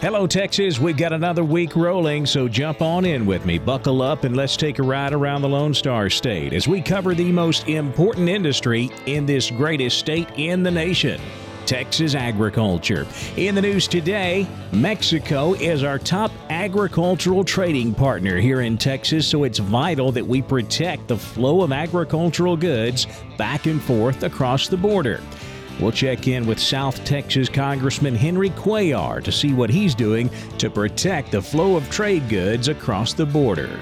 Hello, Texas. We've got another week rolling, so jump on in with me. Buckle up and let's take a ride around the Lone Star State as we cover the most important industry in this greatest state in the nation. Texas agriculture. In the news today, Mexico is our top agricultural trading partner here in Texas, so it's vital that we protect the flow of agricultural goods back and forth across the border. We'll check in with South Texas Congressman Henry Cuellar to see what he's doing to protect the flow of trade goods across the border.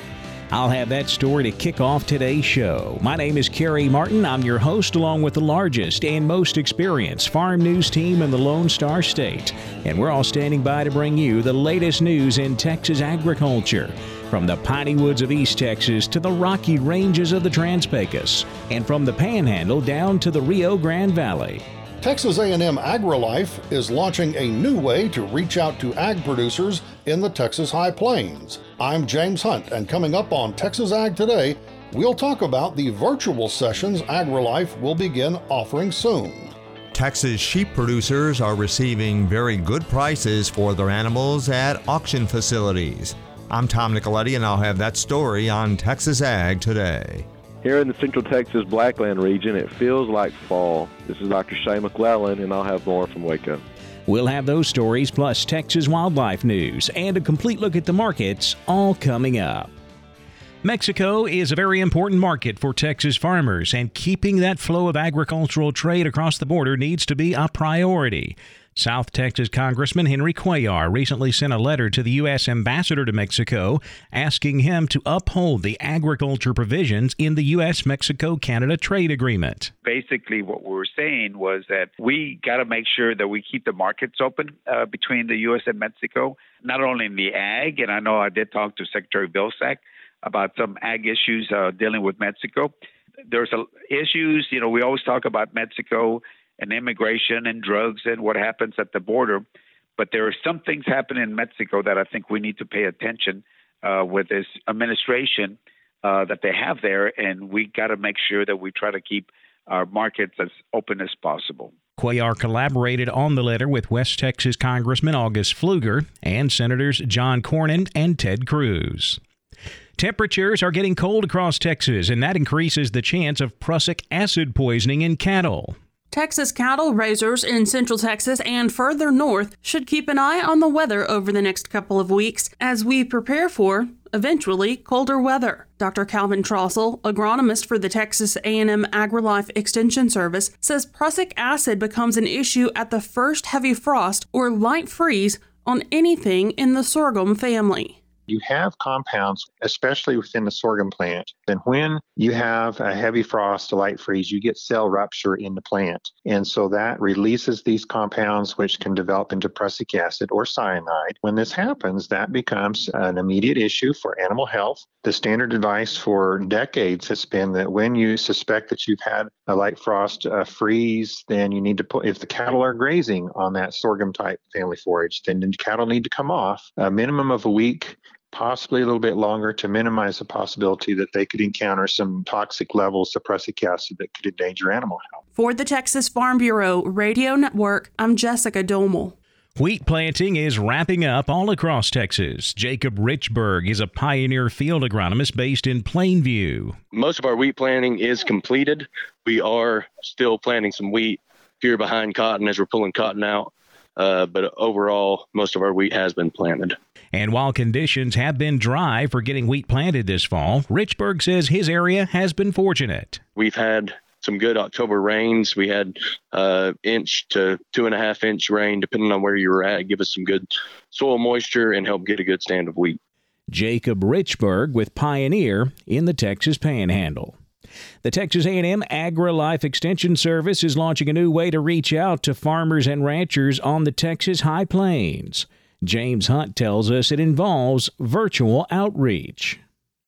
I'll have that story to kick off today's show. My name is Kerry Martin. I'm your host, along with the largest and most experienced farm news team in the Lone Star State. And we're all standing by to bring you the latest news in Texas agriculture. From the piney woods of East Texas to the rocky ranges of the Trans-Pecos, and from the Panhandle down to the Rio Grande Valley. Texas A&M AgriLife is launching a new way to reach out to ag producers in the Texas High Plains. I'm James Hunt, and coming up on Texas Ag Today, we'll talk about the virtual sessions AgriLife will begin offering soon. Texas sheep producers are receiving very good prices for their animals at auction facilities. I'm Tom Nicoletti, and I'll have that story on Texas Ag Today. Here in the Central Texas Blackland region, it feels like fall. This is Dr. Shane McClellan, and I'll have more from Waco. We'll have those stories plus Texas wildlife news and a complete look at the markets all coming up. Mexico is a very important market for Texas farmers, and keeping that flow of agricultural trade across the border needs to be a priority. South Texas Congressman Henry Cuellar recently sent a letter to the U.S. ambassador to Mexico asking him to uphold the agriculture provisions in the U.S. Mexico Canada trade agreement. Basically, what we were saying was that we got to make sure that we keep the markets open uh, between the U.S. and Mexico, not only in the ag, and I know I did talk to Secretary Vilsack about some ag issues uh, dealing with Mexico. There's a, issues, you know, we always talk about Mexico and immigration and drugs and what happens at the border. But there are some things happening in Mexico that I think we need to pay attention uh, with this administration uh, that they have there, and we got to make sure that we try to keep our markets as open as possible. Cuellar collaborated on the letter with West Texas Congressman August Pfluger and Senators John Cornyn and Ted Cruz. Temperatures are getting cold across Texas, and that increases the chance of prussic acid poisoning in cattle. Texas cattle raisers in Central Texas and further north should keep an eye on the weather over the next couple of weeks as we prepare for eventually colder weather. Dr. Calvin Trostle, agronomist for the Texas A&M AgriLife Extension Service, says prussic acid becomes an issue at the first heavy frost or light freeze on anything in the sorghum family you have compounds, especially within the sorghum plant. And when you have a heavy frost, a light freeze, you get cell rupture in the plant. And so that releases these compounds, which can develop into prussic acid or cyanide. When this happens, that becomes an immediate issue for animal health. The standard advice for decades has been that when you suspect that you've had a light frost a freeze, then you need to put, if the cattle are grazing on that sorghum type family forage, then the cattle need to come off a minimum of a week possibly a little bit longer to minimize the possibility that they could encounter some toxic levels of prussic acid that could endanger animal health. For the Texas Farm Bureau Radio Network, I'm Jessica Domel. Wheat planting is wrapping up all across Texas. Jacob Richburg is a pioneer field agronomist based in Plainview. Most of our wheat planting is completed. We are still planting some wheat here behind cotton as we're pulling cotton out. Uh, but overall, most of our wheat has been planted. And while conditions have been dry for getting wheat planted this fall, Richburg says his area has been fortunate. We've had some good October rains. We had uh, inch to two and a half inch rain, depending on where you were at, give us some good soil moisture and help get a good stand of wheat. Jacob Richburg with Pioneer in the Texas Panhandle. The Texas A&M AgriLife Extension Service is launching a new way to reach out to farmers and ranchers on the Texas High Plains. James Hunt tells us it involves virtual outreach.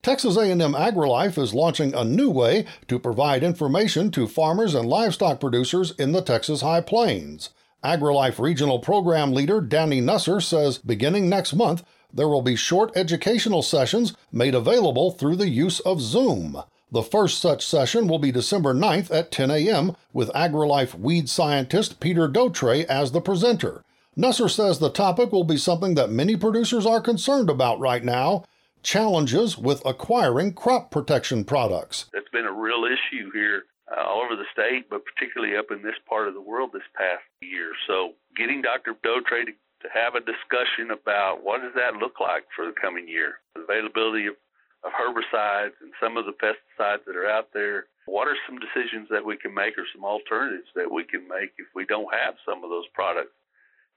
Texas A&M AgriLife is launching a new way to provide information to farmers and livestock producers in the Texas High Plains. AgriLife Regional Program Leader Danny Nusser says beginning next month, there will be short educational sessions made available through the use of Zoom. The first such session will be December 9th at 10 a.m. with AgriLife weed scientist Peter Dotray as the presenter. Nusser says the topic will be something that many producers are concerned about right now challenges with acquiring crop protection products. That's been a real issue here uh, all over the state, but particularly up in this part of the world this past year. So, getting Dr. Dotray to, to have a discussion about what does that look like for the coming year, the availability of, of herbicides and some of the pesticides that are out there. What are some decisions that we can make, or some alternatives that we can make if we don't have some of those products?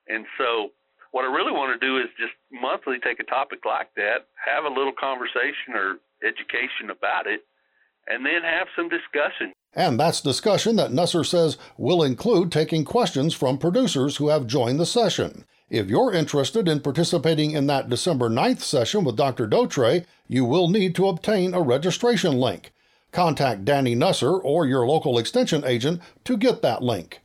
And so, what I really want to do is just monthly take a topic like that, have a little conversation or education about it, and then have some discussion. And that's discussion that Nusser says will include taking questions from producers who have joined the session. If you're interested in participating in that December 9th session with Dr. Dotray, you will need to obtain a registration link. Contact Danny Nusser or your local extension agent to get that link.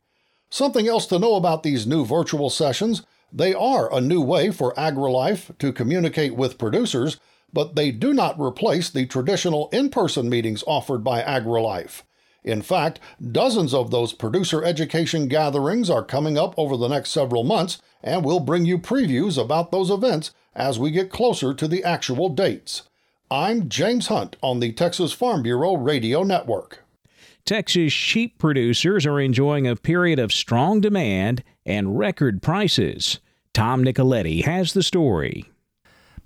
Something else to know about these new virtual sessions they are a new way for AgriLife to communicate with producers, but they do not replace the traditional in person meetings offered by AgriLife. In fact, dozens of those producer education gatherings are coming up over the next several months, and we'll bring you previews about those events as we get closer to the actual dates. I'm James Hunt on the Texas Farm Bureau Radio Network. Texas sheep producers are enjoying a period of strong demand and record prices. Tom Nicoletti has the story.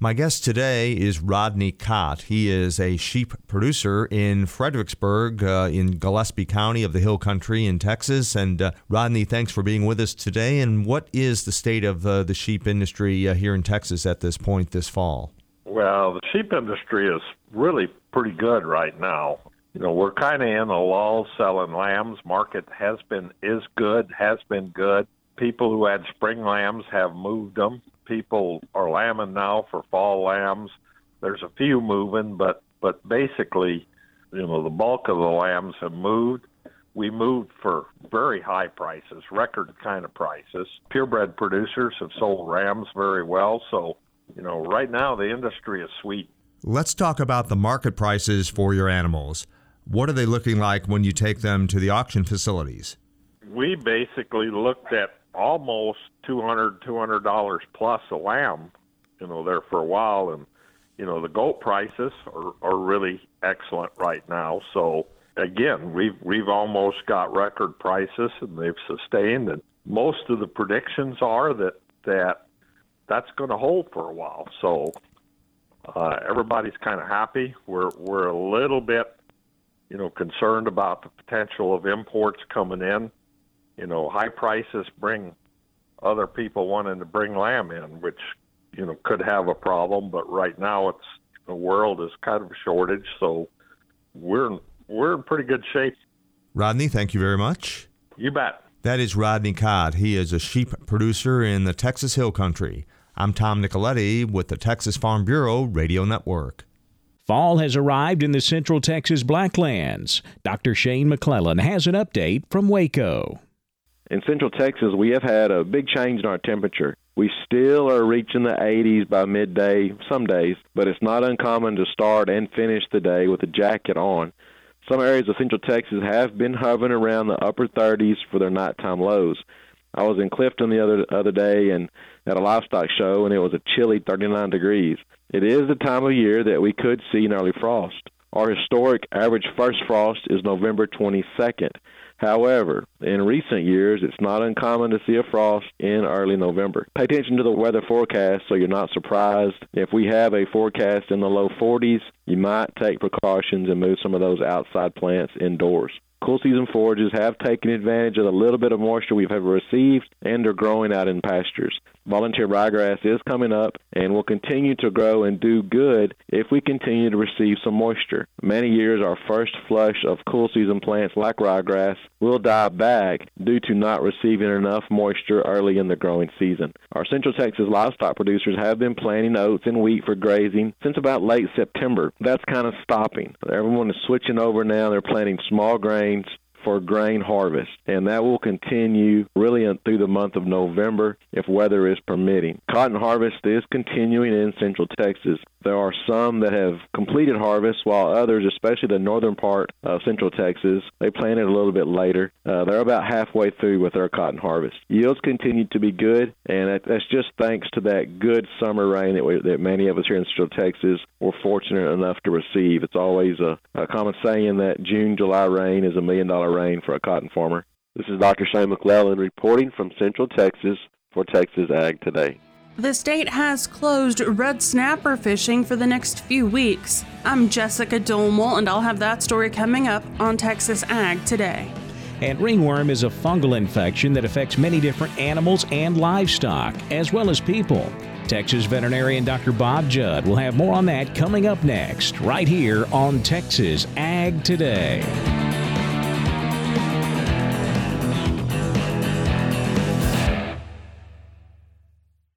My guest today is Rodney Cott. He is a sheep producer in Fredericksburg, uh, in Gillespie County of the Hill Country in Texas. And uh, Rodney, thanks for being with us today. And what is the state of uh, the sheep industry uh, here in Texas at this point this fall? Well, the sheep industry is really pretty good right now you know, we're kind of in a lull selling lambs. Market has been is good, has been good. People who had spring lambs have moved them. People are lambing now for fall lambs. There's a few moving, but but basically, you know, the bulk of the lambs have moved. We moved for very high prices, record kind of prices. Purebred producers have sold rams very well, so you know, right now the industry is sweet. Let's talk about the market prices for your animals. What are they looking like when you take them to the auction facilities? We basically looked at almost 200 $200 plus a lamb, you know, there for a while. And, you know, the goat prices are, are really excellent right now. So, again, we've, we've almost got record prices and they've sustained. And most of the predictions are that, that that's going to hold for a while. So, uh, everybody's kind of happy. We're, we're a little bit you know, concerned about the potential of imports coming in. You know, high prices bring other people wanting to bring lamb in, which you know could have a problem. But right now, it's the world is kind of a shortage, so we're we're in pretty good shape. Rodney, thank you very much. You bet. That is Rodney Cott. He is a sheep producer in the Texas Hill Country. I'm Tom Nicoletti with the Texas Farm Bureau Radio Network. Fall has arrived in the Central Texas Blacklands. Dr. Shane McClellan has an update from Waco. In Central Texas, we have had a big change in our temperature. We still are reaching the 80s by midday some days, but it's not uncommon to start and finish the day with a jacket on. Some areas of Central Texas have been hovering around the upper 30s for their nighttime lows. I was in Clifton the other other day and at a livestock show, and it was a chilly 39 degrees. It is the time of year that we could see an early frost. Our historic average first frost is November 22nd. However, in recent years, it's not uncommon to see a frost in early November. Pay attention to the weather forecast so you're not surprised. If we have a forecast in the low 40s, you might take precautions and move some of those outside plants indoors. Cool season forages have taken advantage of the little bit of moisture we've ever received and are growing out in pastures. Volunteer ryegrass is coming up and will continue to grow and do good if we continue to receive some moisture. Many years, our first flush of cool season plants like ryegrass will die back due to not receiving enough moisture early in the growing season. Our Central Texas livestock producers have been planting oats and wheat for grazing since about late September. That's kind of stopping. Everyone is switching over now. They're planting small grains for grain harvest, and that will continue really through the month of November if weather is permitting. Cotton harvest is continuing in central Texas. There are some that have completed harvest, while others, especially the northern part of central Texas, they planted a little bit later. Uh, they're about halfway through with their cotton harvest. Yields continue to be good, and that's just thanks to that good summer rain that, we, that many of us here in central Texas were fortunate enough to receive. It's always a, a common saying that June, July rain is a million dollar rain for a cotton farmer. This is Dr. Shane McClellan reporting from Central Texas for Texas Ag Today. The state has closed red snapper fishing for the next few weeks. I'm Jessica Domel, and I'll have that story coming up on Texas Ag today. And ringworm is a fungal infection that affects many different animals and livestock, as well as people. Texas veterinarian Dr. Bob Judd will have more on that coming up next, right here on Texas Ag Today.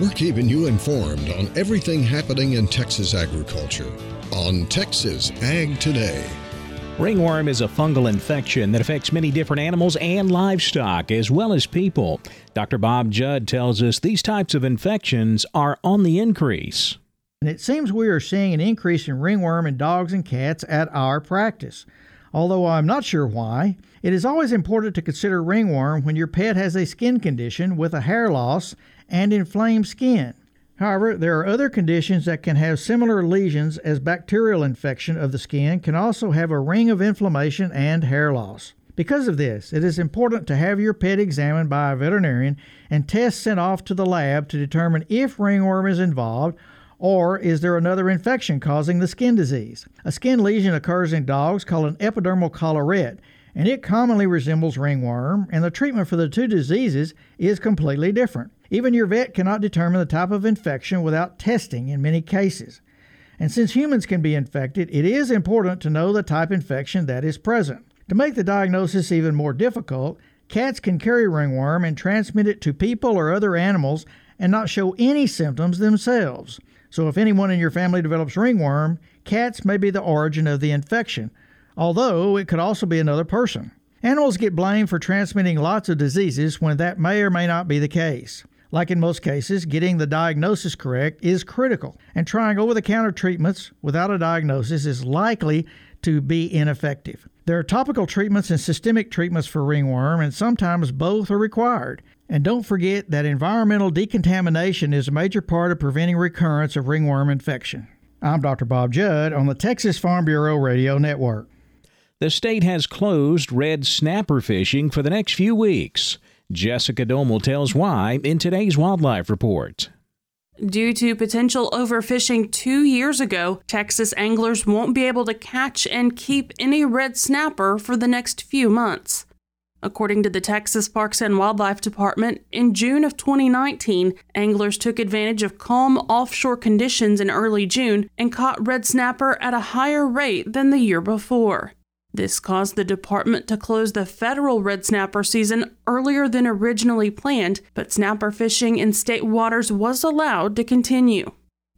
We're keeping you informed on everything happening in Texas agriculture on Texas Ag Today. Ringworm is a fungal infection that affects many different animals and livestock, as well as people. Dr. Bob Judd tells us these types of infections are on the increase. And it seems we are seeing an increase in ringworm in dogs and cats at our practice. Although I'm not sure why, it is always important to consider ringworm when your pet has a skin condition with a hair loss and inflamed skin. However, there are other conditions that can have similar lesions as bacterial infection of the skin can also have a ring of inflammation and hair loss. Because of this, it is important to have your pet examined by a veterinarian and tests sent off to the lab to determine if ringworm is involved or is there another infection causing the skin disease. A skin lesion occurs in dogs called an epidermal collarette, and it commonly resembles ringworm, and the treatment for the two diseases is completely different. Even your vet cannot determine the type of infection without testing in many cases. And since humans can be infected, it is important to know the type infection that is present. To make the diagnosis even more difficult, cats can carry ringworm and transmit it to people or other animals and not show any symptoms themselves. So if anyone in your family develops ringworm, cats may be the origin of the infection, although it could also be another person. Animals get blamed for transmitting lots of diseases when that may or may not be the case. Like in most cases, getting the diagnosis correct is critical, and trying over the counter treatments without a diagnosis is likely to be ineffective. There are topical treatments and systemic treatments for ringworm, and sometimes both are required. And don't forget that environmental decontamination is a major part of preventing recurrence of ringworm infection. I'm Dr. Bob Judd on the Texas Farm Bureau Radio Network. The state has closed red snapper fishing for the next few weeks. Jessica Domel tells why in today's Wildlife Report. Due to potential overfishing two years ago, Texas anglers won't be able to catch and keep any red snapper for the next few months. According to the Texas Parks and Wildlife Department, in June of 2019, anglers took advantage of calm offshore conditions in early June and caught red snapper at a higher rate than the year before. This caused the department to close the federal red snapper season earlier than originally planned, but snapper fishing in state waters was allowed to continue.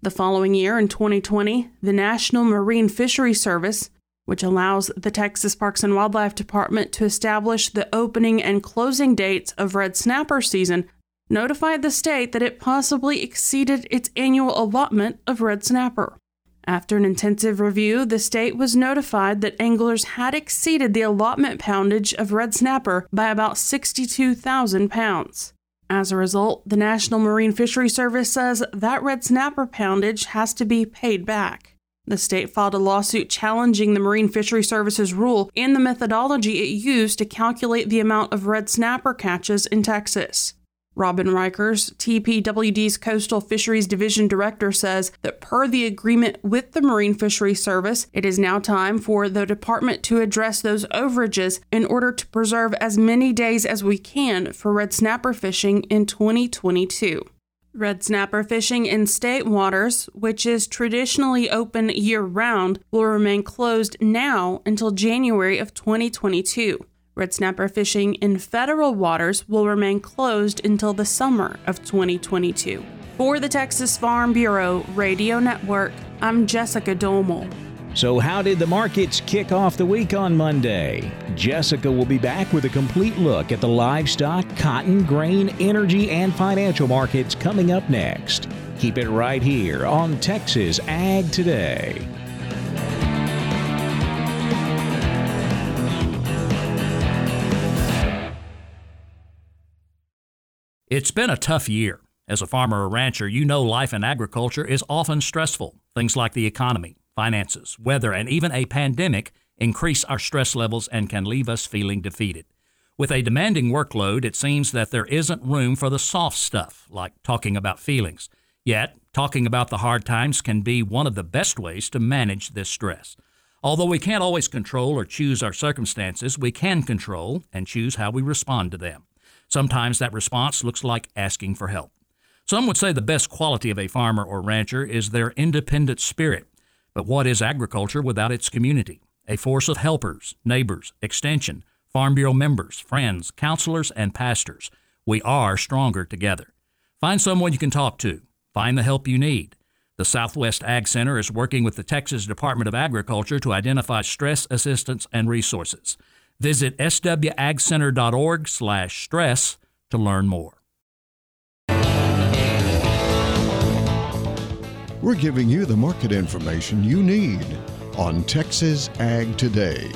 The following year, in 2020, the National Marine Fishery Service, which allows the Texas Parks and Wildlife Department to establish the opening and closing dates of red snapper season, notified the state that it possibly exceeded its annual allotment of red snapper. After an intensive review, the state was notified that anglers had exceeded the allotment poundage of red snapper by about 62,000 pounds. As a result, the National Marine Fishery Service says that red snapper poundage has to be paid back. The state filed a lawsuit challenging the Marine Fishery Services rule and the methodology it used to calculate the amount of red snapper catches in Texas. Robin Riechers, TPWD's Coastal Fisheries Division Director, says that per the agreement with the Marine Fisheries Service, it is now time for the department to address those overages in order to preserve as many days as we can for red snapper fishing in 2022. Red snapper fishing in state waters, which is traditionally open year round, will remain closed now until January of 2022. Red snapper fishing in federal waters will remain closed until the summer of 2022. For the Texas Farm Bureau Radio Network, I'm Jessica Domel. So, how did the markets kick off the week on Monday? Jessica will be back with a complete look at the livestock, cotton, grain, energy, and financial markets coming up next. Keep it right here on Texas Ag Today. It's been a tough year. As a farmer or rancher, you know life in agriculture is often stressful. Things like the economy, finances, weather, and even a pandemic increase our stress levels and can leave us feeling defeated. With a demanding workload, it seems that there isn't room for the soft stuff, like talking about feelings. Yet, talking about the hard times can be one of the best ways to manage this stress. Although we can't always control or choose our circumstances, we can control and choose how we respond to them. Sometimes that response looks like asking for help. Some would say the best quality of a farmer or rancher is their independent spirit. But what is agriculture without its community? A force of helpers, neighbors, extension, Farm Bureau members, friends, counselors, and pastors. We are stronger together. Find someone you can talk to. Find the help you need. The Southwest Ag Center is working with the Texas Department of Agriculture to identify stress assistance and resources. Visit swagcenter.org slash stress to learn more. We're giving you the market information you need on Texas Ag Today.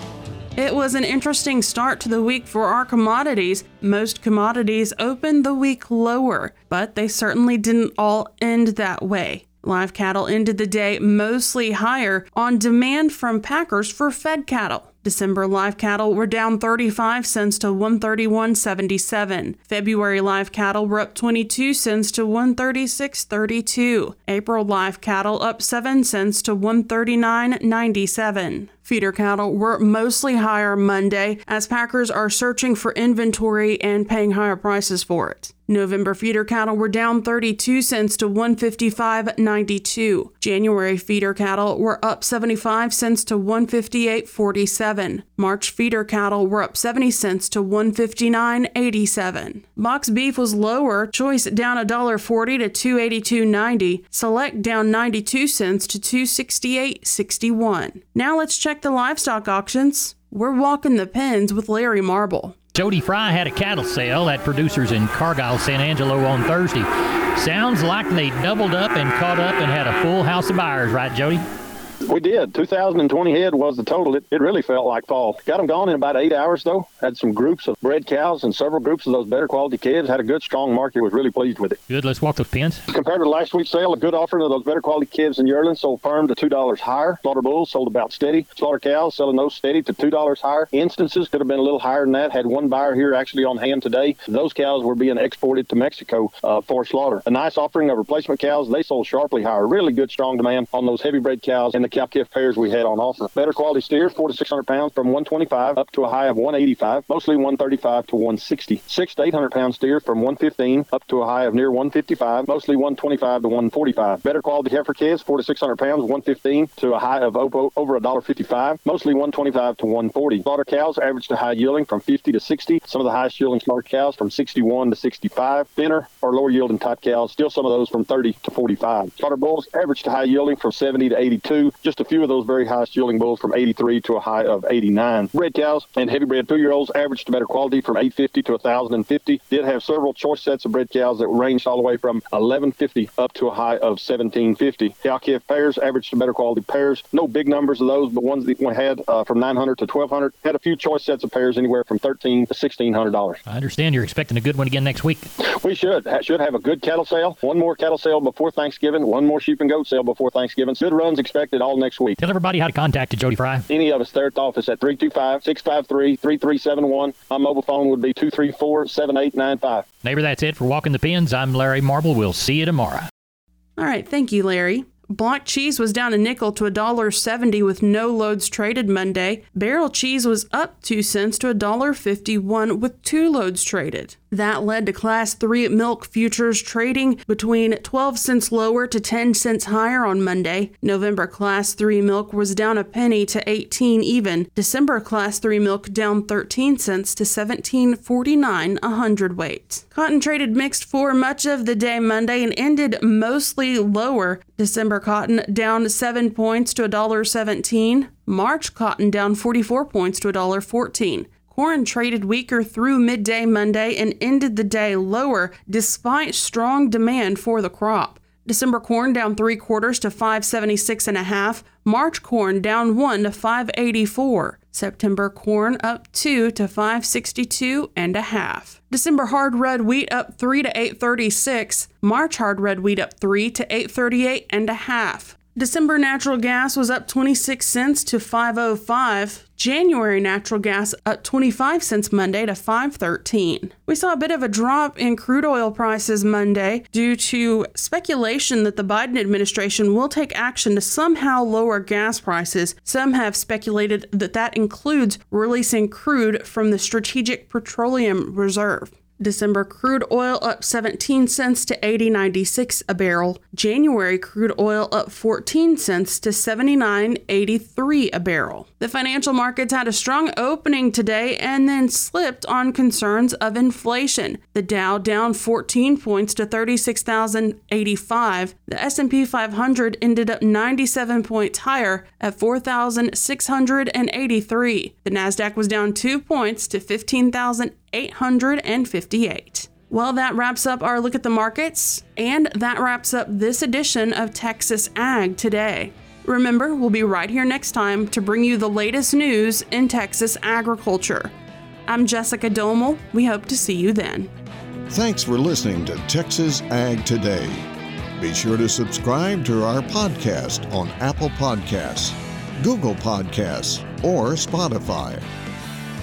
It was an interesting start to the week for our commodities. Most commodities opened the week lower, but they certainly didn't all end that way. Live cattle ended the day mostly higher on demand from packers for fed cattle. December live cattle were down 35 cents to 131.77. February live cattle were up 22 cents to 136.32. April live cattle up 7 cents to 139.97. Feeder cattle were mostly higher Monday as packers are searching for inventory and paying higher prices for it. November feeder cattle were down 32 cents to 155.92. January feeder cattle were up 75 cents to 158.47. March feeder cattle were up 70 cents to 159.87. Box beef was lower, choice down $1.40 to 282.90, select down 92 cents to 268.61. Now let's check the livestock auctions. We're walking the pens with Larry Marble. Jody Fry had a cattle sale at producers in Cargyle, San Angelo on Thursday. Sounds like they doubled up and caught up and had a full house of buyers, right, Jody? We did. 2,020 head was the total. It, it really felt like fall. Got them gone in about eight hours, though. Had some groups of bred cows and several groups of those better quality calves. Had a good, strong market. Was really pleased with it. Good. Let's walk those pins. Compared to last week's sale, a good offering of those better quality calves and yearlings sold firm to $2 higher. Slaughter bulls sold about steady. Slaughter cows selling those steady to $2 higher. Instances could have been a little higher than that. Had one buyer here actually on hand today. Those cows were being exported to Mexico uh, for slaughter. A nice offering of replacement cows. They sold sharply higher. Really good, strong demand on those heavy bred cows and the calf pairs we had on offer. Better quality steers, four to 600 pounds from 125 up to a high of 185, mostly 135 to 160. Six to 800 pound steers from 115 up to a high of near 155, mostly 125 to 145. Better quality heifer calves, four to 600 pounds, 115 to a high of over a dollar 55, mostly 125 to 140. Slaughter cows averaged to high yielding from 50 to 60. Some of the highest yielding slaughter cows from 61 to 65. Thinner or lower yielding type cows, still some of those from 30 to 45. Slaughter bulls averaged to high yielding from 70 to 82. Just a few of those very highest yielding bulls from 83 to a high of 89. Red cows and heavy bred two-year-olds averaged to better quality from 850 to 1,050. Did have several choice sets of bred cows that ranged all the way from 1150 up to a high of 1750. Cow calf pairs averaged to better quality pairs. No big numbers of those, but ones that we had uh, from 900 to 1200. Had a few choice sets of pairs anywhere from 13 to 1600 dollars. I understand you're expecting a good one again next week. We should should have a good cattle sale. One more cattle sale before Thanksgiving. One more sheep and goat sale before Thanksgiving. Good runs expected all call next week. Tell everybody how to contact Jody Fry. Any of us there at the office at 325 653 3371. My mobile phone would be 234 7895. Neighbor, that's it for Walking the Pens. I'm Larry Marble. We'll see you tomorrow. All right, thank you, Larry. Block cheese was down a nickel to $1.70 with no loads traded Monday. Barrel cheese was up 2 cents to $1.51 with two loads traded. That led to Class 3 milk futures trading between 12 cents lower to 10 cents higher on Monday. November Class 3 milk was down a penny to 18 even. December Class 3 milk down 13 cents to 17.49 a hundredweight. Cotton traded mixed for much of the day Monday and ended mostly lower. December cotton down 7 points to $1.17. March cotton down 44 points to $1.14. Corn traded weaker through midday Monday and ended the day lower despite strong demand for the crop. December corn down three quarters to 576 and a half. March corn down one to 584. September corn up two to 562 and a half. December hard red wheat up three to 836. March hard red wheat up three to 838 and a half. December natural gas was up 26 cents to 505. January natural gas up 25 cents Monday to 513. We saw a bit of a drop in crude oil prices Monday due to speculation that the Biden administration will take action to somehow lower gas prices. Some have speculated that that includes releasing crude from the Strategic Petroleum Reserve. December crude oil up 17 cents to 80.96 a barrel. January crude oil up 14 cents to 79.83 a barrel. The financial markets had a strong opening today and then slipped on concerns of inflation. The Dow down 14 points to 36,085. The S&P 500 ended up 97 points higher at 4,683. The Nasdaq was down 2 points to 15,000 858. Well, that wraps up our look at the markets, and that wraps up this edition of Texas Ag Today. Remember, we'll be right here next time to bring you the latest news in Texas agriculture. I'm Jessica Domel. We hope to see you then. Thanks for listening to Texas Ag Today. Be sure to subscribe to our podcast on Apple Podcasts, Google Podcasts, or Spotify.